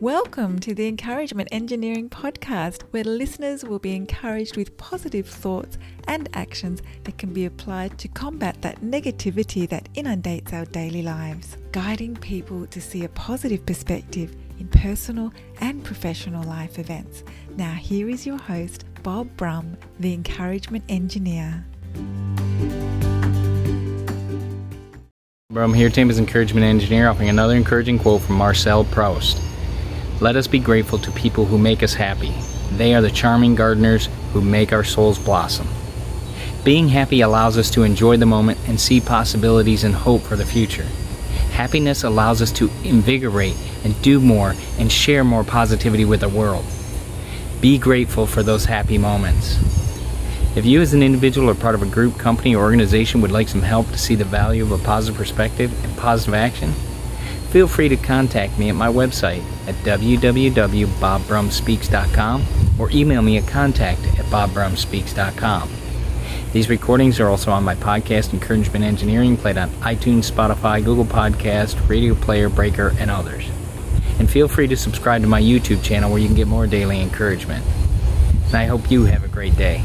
Welcome to the Encouragement Engineering Podcast, where listeners will be encouraged with positive thoughts and actions that can be applied to combat that negativity that inundates our daily lives, guiding people to see a positive perspective in personal and professional life events. Now, here is your host, Bob Brum, the Encouragement Engineer. Brum here, Tampa's Encouragement Engineer, offering another encouraging quote from Marcel Proust. Let us be grateful to people who make us happy. They are the charming gardeners who make our souls blossom. Being happy allows us to enjoy the moment and see possibilities and hope for the future. Happiness allows us to invigorate and do more and share more positivity with the world. Be grateful for those happy moments. If you, as an individual or part of a group, company, or organization, would like some help to see the value of a positive perspective and positive action, feel free to contact me at my website at www.bobbrumspeaks.com or email me at contact at bobbrumspeaks.com. These recordings are also on my podcast, Encouragement Engineering, played on iTunes, Spotify, Google Podcast, Radio Player, Breaker, and others. And feel free to subscribe to my YouTube channel where you can get more daily encouragement. And I hope you have a great day.